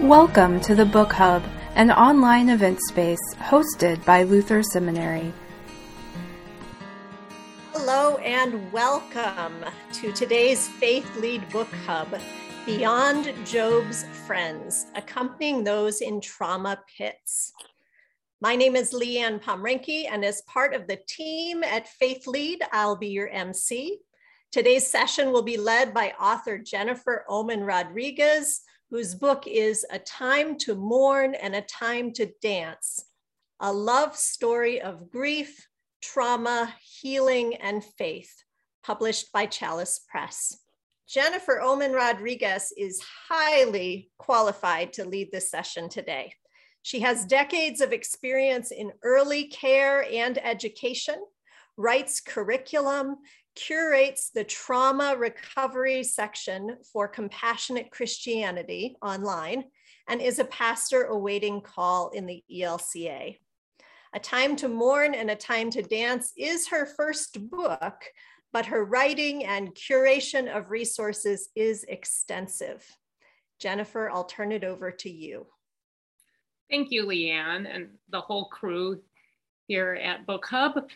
Welcome to the Book Hub, an online event space hosted by Luther Seminary. Hello and welcome to today's Faith Lead Book Hub, Beyond Job's Friends, accompanying those in trauma pits. My name is Leanne Pomrenke, and as part of the team at Faith Lead, I'll be your MC. Today's session will be led by author Jennifer Oman Rodriguez, whose book is A Time to Mourn and a Time to Dance, a love story of grief, trauma, healing, and faith, published by Chalice Press. Jennifer Oman Rodriguez is highly qualified to lead this session today. She has decades of experience in early care and education, writes curriculum, curates the trauma recovery section for Compassionate Christianity online, and is a pastor awaiting call in the ELCA. A Time to Mourn and a Time to Dance is her first book, but her writing and curation of resources is extensive. Jennifer, I'll turn it over to you. Thank you, Leanne, and the whole crew here at Book Hub.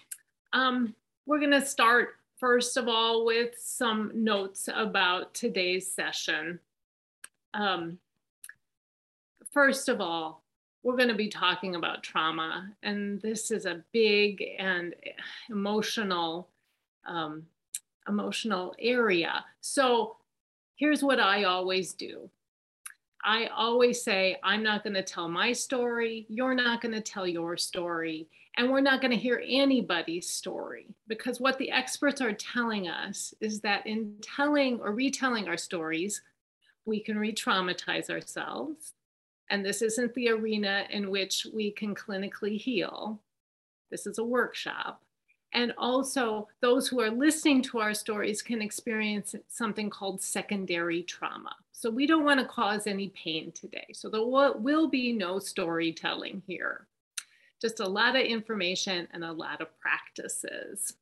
Um, we're going to start, first of all, with some notes about today's session. Um, first of all, we're going to be talking about trauma, and this is a big and emotional, um, emotional area. So here's what I always do. I always say, I'm not going to tell my story. You're not going to tell your story. And we're not going to hear anybody's story because what the experts are telling us is that in telling or retelling our stories, we can re traumatize ourselves. And this isn't the arena in which we can clinically heal. This is a workshop. And also, those who are listening to our stories can experience something called secondary trauma. So, we don't want to cause any pain today. So, there will be no storytelling here, just a lot of information and a lot of practices.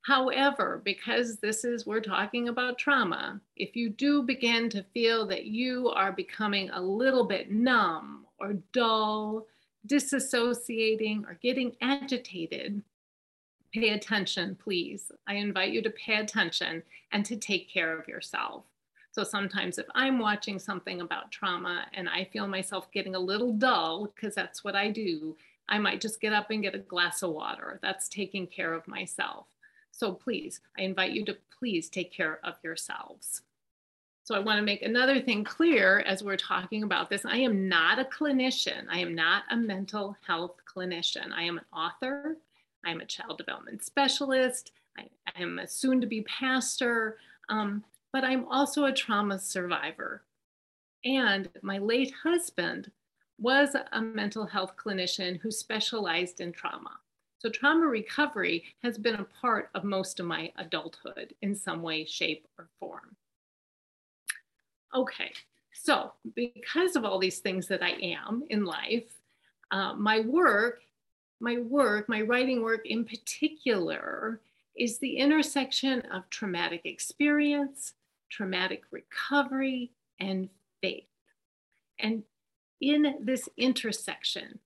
However, because this is, we're talking about trauma, if you do begin to feel that you are becoming a little bit numb or dull, disassociating, or getting agitated, pay attention, please. I invite you to pay attention and to take care of yourself. So sometimes if I'm watching something about trauma and I feel myself getting a little dull, because that's what I do, I might just get up and get a glass of water. That's taking care of myself. So please, I invite you to please take care of yourselves. So I want to make another thing clear as we're talking about this. I am not a clinician. I am not a mental health clinician. I am an author. I'm a child development specialist. I, I am a soon to be pastor, um, but I'm also a trauma survivor. And my late husband was a mental health clinician who specialized in trauma. So, trauma recovery has been a part of most of my adulthood in some way, shape, or form. Okay, so because of all these things that I am in life, uh, my work my work, my writing work in particular, is the intersection of traumatic experience, traumatic recovery, and faith. And in this intersection,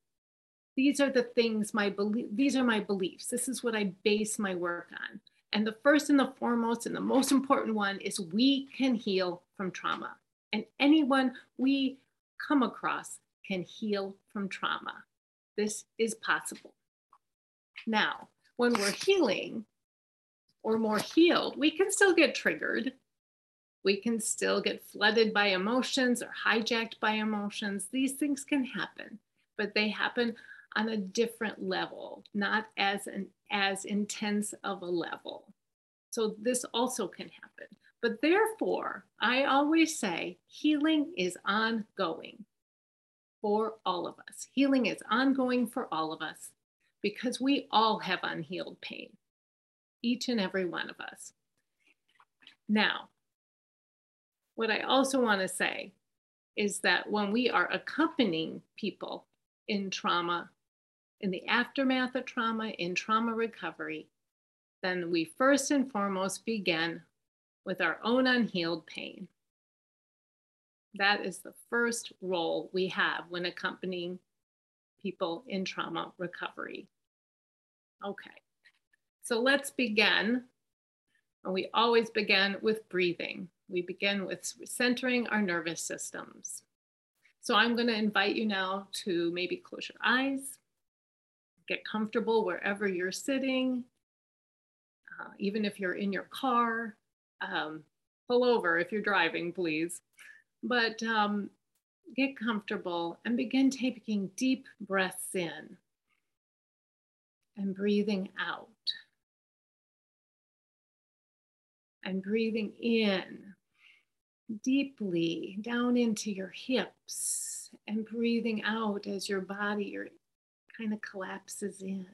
these are the things my belief these are my beliefs. This is what I base my work on. And the first and the foremost and the most important one is we can heal from trauma. And anyone we come across can heal from trauma this is possible. Now, when we're healing or more healed, we can still get triggered. We can still get flooded by emotions or hijacked by emotions. These things can happen, but they happen on a different level, not as an as intense of a level. So this also can happen. But therefore, I always say healing is ongoing for all of us. Healing is ongoing for all of us because we all have unhealed pain, each and every one of us. Now, what I also want to say is that when we are accompanying people in trauma, in the aftermath of trauma, in trauma recovery, then we first and foremost begin with our own unhealed pain. That is the first role we have when accompanying people in trauma recovery. Okay, so let's begin. And we always begin with breathing. We begin with centering our nervous systems. So I'm going to invite you now to maybe close your eyes, get comfortable wherever you're sitting, uh, even if you're in your car. Um, pull over if you're driving, please. But um, get comfortable and begin taking deep breaths in and breathing out. And breathing in deeply down into your hips and breathing out as your body kind of collapses in.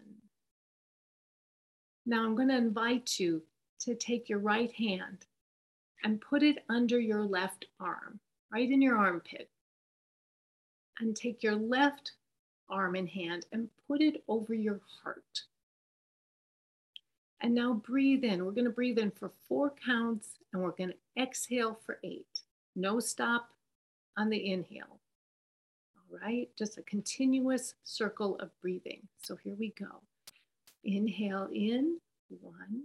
Now I'm going to invite you to take your right hand and put it under your left arm, right in your armpit. And take your left arm and hand and put it over your heart. And now breathe in. We're going to breathe in for four counts and we're going to exhale for eight. No stop on the inhale. All right, just a continuous circle of breathing. So here we go. Inhale in, one,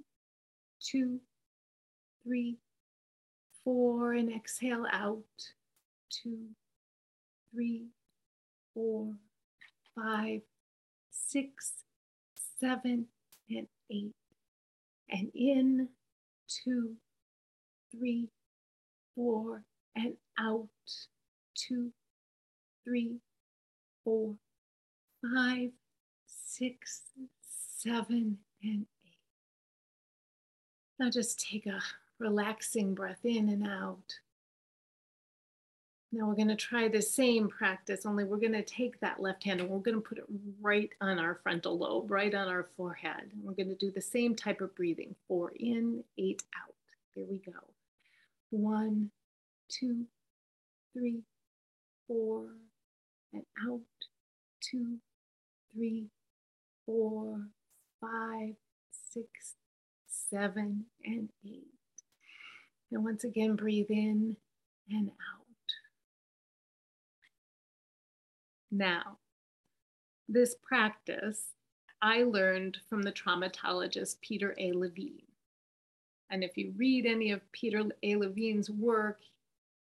two, three, four, and exhale out, two, three, four, five, six, seven, and eight. And in, two, three, four, and out, two, three, four, five, six, seven, and eight. Now just take a relaxing breath in and out. Now we're going to try the same practice, only we're going to take that left hand and we're going to put it right on our frontal lobe, right on our forehead. And we're going to do the same type of breathing. Four in, eight out. Here we go. One, two, three, four, and out. Two, three, four, five, six, seven, and eight. And once again, breathe in and out. Now, this practice I learned from the traumatologist Peter A. Levine. And if you read any of Peter A. Levine's work,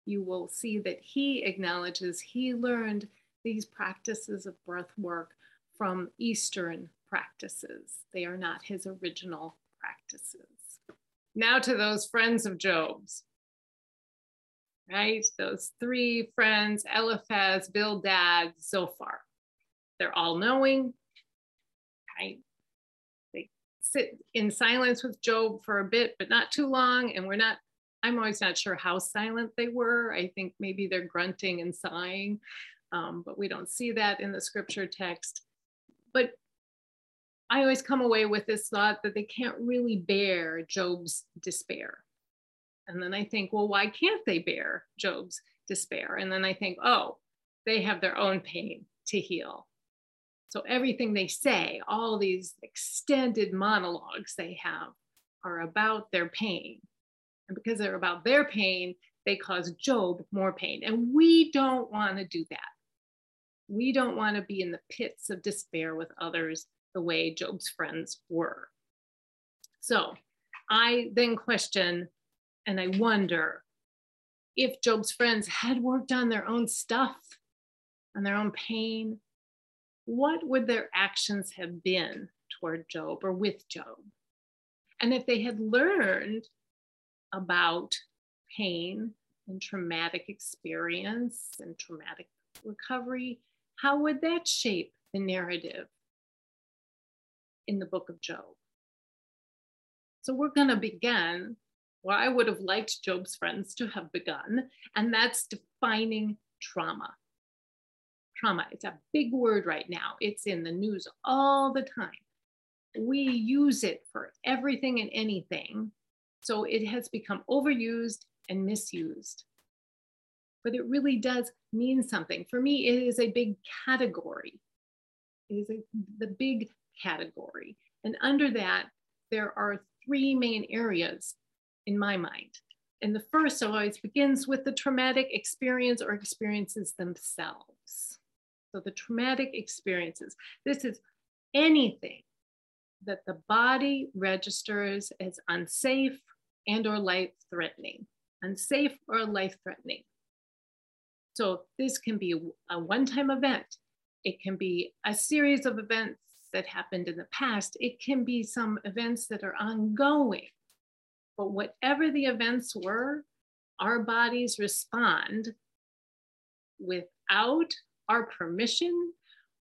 you will see that he acknowledges he learned these practices of breath work from Eastern practices. They are not his original practices. Now to those friends of Job's right? Those three friends, Eliphaz, Bildad, Zophar. They're all knowing, right? They sit in silence with Job for a bit, but not too long. And we're not, I'm always not sure how silent they were. I think maybe they're grunting and sighing, um, but we don't see that in the scripture text. But I always come away with this thought that they can't really bear Job's despair and then I think, well, why can't they bear Job's despair? And then I think, oh, they have their own pain to heal. So everything they say, all these extended monologues they have are about their pain. And because they're about their pain, they cause Job more pain. And we don't want to do that. We don't want to be in the pits of despair with others the way Job's friends were. So I then question and I wonder if Job's friends had worked on their own stuff, on their own pain, what would their actions have been toward Job or with Job? And if they had learned about pain and traumatic experience and traumatic recovery, how would that shape the narrative in the book of Job? So we're going to begin where I would have liked Job's friends to have begun, and that's defining trauma. Trauma, it's a big word right now. It's in the news all the time. We use it for everything and anything. So it has become overused and misused. But it really does mean something. For me, it is a big category. It is a, the big category. And under that, there are three main areas in my mind. and the first always begins with the traumatic experience or experiences themselves. So the traumatic experiences, this is anything that the body registers as unsafe and or life-threatening, unsafe or life-threatening. So this can be a one-time event. It can be a series of events that happened in the past. It can be some events that are ongoing. But whatever the events were, our bodies respond without our permission,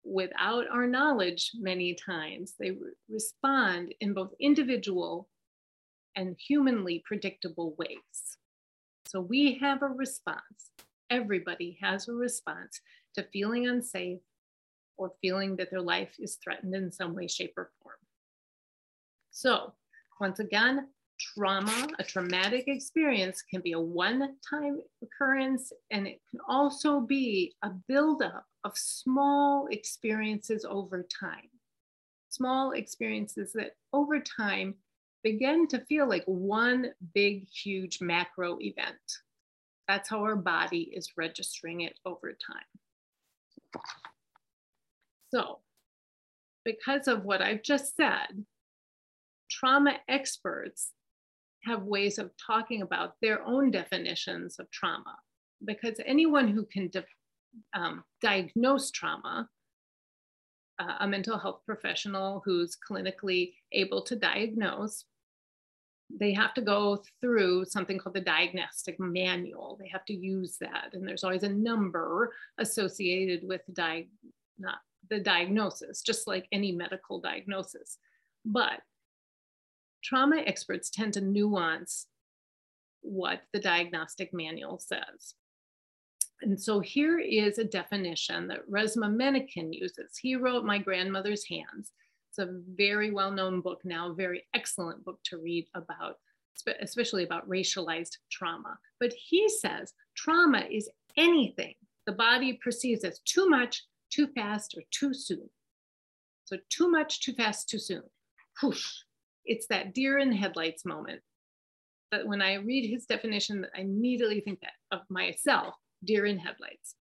without our knowledge, many times. They re respond in both individual and humanly predictable ways. So we have a response. Everybody has a response to feeling unsafe or feeling that their life is threatened in some way, shape, or form. So, once again, trauma, a traumatic experience can be a one time occurrence, and it can also be a buildup of small experiences over time. Small experiences that over time begin to feel like one big, huge macro event. That's how our body is registering it over time. So, because of what I've just said, trauma experts have ways of talking about their own definitions of trauma because anyone who can um, diagnose trauma, uh, a mental health professional who's clinically able to diagnose, they have to go through something called the diagnostic manual. They have to use that. And there's always a number associated with the diagnosis, just like any medical diagnosis. But trauma experts tend to nuance what the diagnostic manual says. And so here is a definition that Resmaa Menakem uses. He wrote My Grandmother's Hands. It's a very well-known book now, very excellent book to read about, especially about racialized trauma. But he says trauma is anything the body perceives as too much, too fast, or too soon. So too much, too fast, too soon. Whoosh, it's that deer in headlights moment. But when I read his definition, I immediately think that of myself, deer in headlights.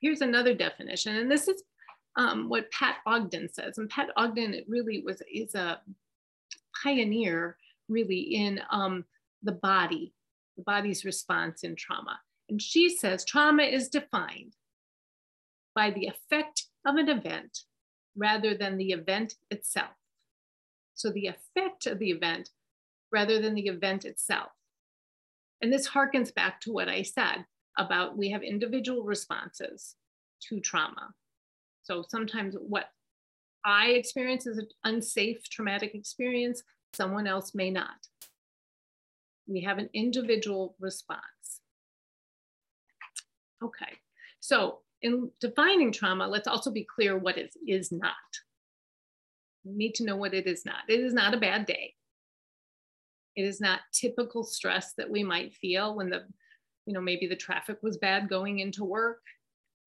Here's another definition, and this is um, what Pat Ogden says. And Pat Ogden it really was is a pioneer, really in um, the body, the body's response in trauma. And she says trauma is defined by the effect of an event rather than the event itself. So the effect of the event rather than the event itself. And this harkens back to what I said about we have individual responses to trauma. So sometimes what I experience is an unsafe traumatic experience, someone else may not. We have an individual response. Okay, so in defining trauma, let's also be clear what it is not. Need to know what it is not. It is not a bad day. It is not typical stress that we might feel when the, you know, maybe the traffic was bad going into work.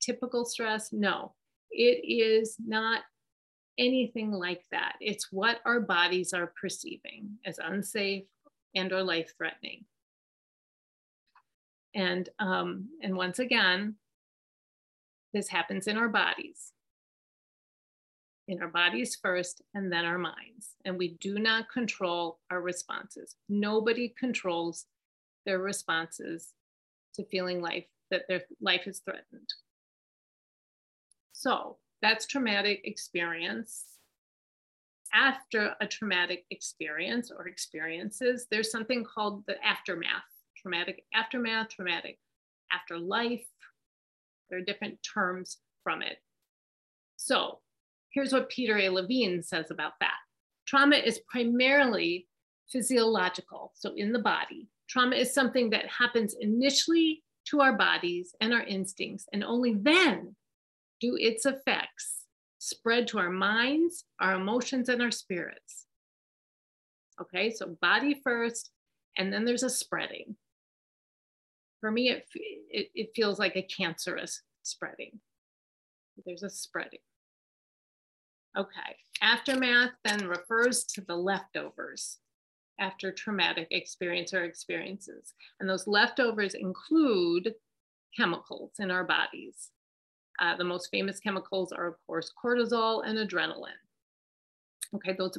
Typical stress, no. It is not anything like that. It's what our bodies are perceiving as unsafe and or life-threatening. And, um, and once again, this happens in our bodies in our bodies first and then our minds. And we do not control our responses. Nobody controls their responses to feeling life that their life is threatened. So that's traumatic experience. After a traumatic experience or experiences, there's something called the aftermath, traumatic aftermath, traumatic afterlife. There are different terms from it. So Here's what Peter A. Levine says about that. Trauma is primarily physiological, so in the body. Trauma is something that happens initially to our bodies and our instincts, and only then do its effects spread to our minds, our emotions, and our spirits. Okay, so body first, and then there's a spreading. For me, it, it, it feels like a cancerous spreading. There's a spreading. Okay, aftermath then refers to the leftovers. after traumatic experience or experiences. And those leftovers include chemicals in our bodies. Uh, the most famous chemicals are, of course, cortisol and adrenaline. Okay, those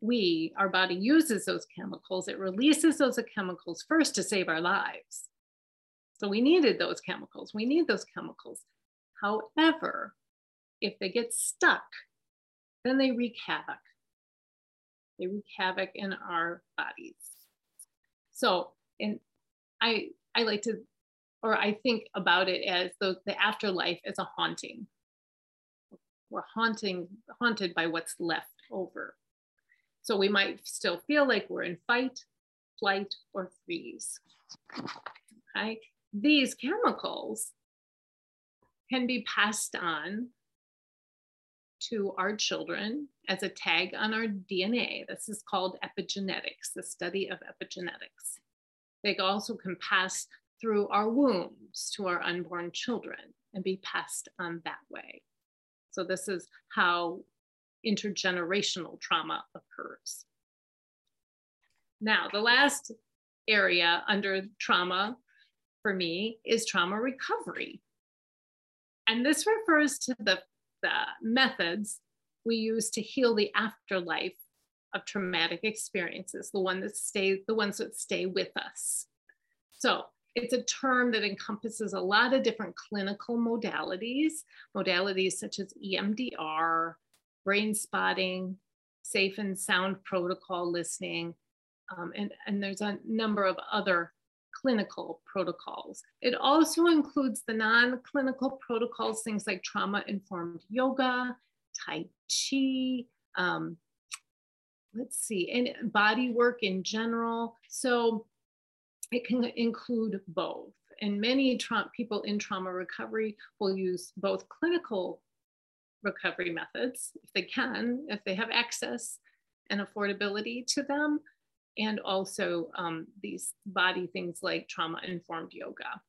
we, our body uses those chemicals, it releases those chemicals first to save our lives. So we needed those chemicals. We need those chemicals. However, if they get stuck, then they wreak havoc. They wreak havoc in our bodies. So, and I I like to, or I think about it as the, the afterlife as a haunting. We're haunting, haunted by what's left over. So we might still feel like we're in fight, flight, or freeze. Okay. These chemicals can be passed on to our children as a tag on our DNA. This is called epigenetics, the study of epigenetics. They also can pass through our wombs to our unborn children and be passed on that way. So, this is how intergenerational trauma occurs. Now, the last area under trauma for me is trauma recovery. And this refers to the, the methods we use to heal the afterlife of traumatic experiences, the one that stay, the ones that stay with us. So it's a term that encompasses a lot of different clinical modalities, modalities such as EMDR, brain spotting, safe and sound protocol listening, um, and, and there's a number of other clinical protocols. It also includes the non-clinical protocols, things like trauma-informed yoga, Tai Chi, um, let's see, and body work in general. So it can include both. And many people in trauma recovery will use both clinical recovery methods if they can, if they have access and affordability to them, and also um, these body things like trauma informed yoga.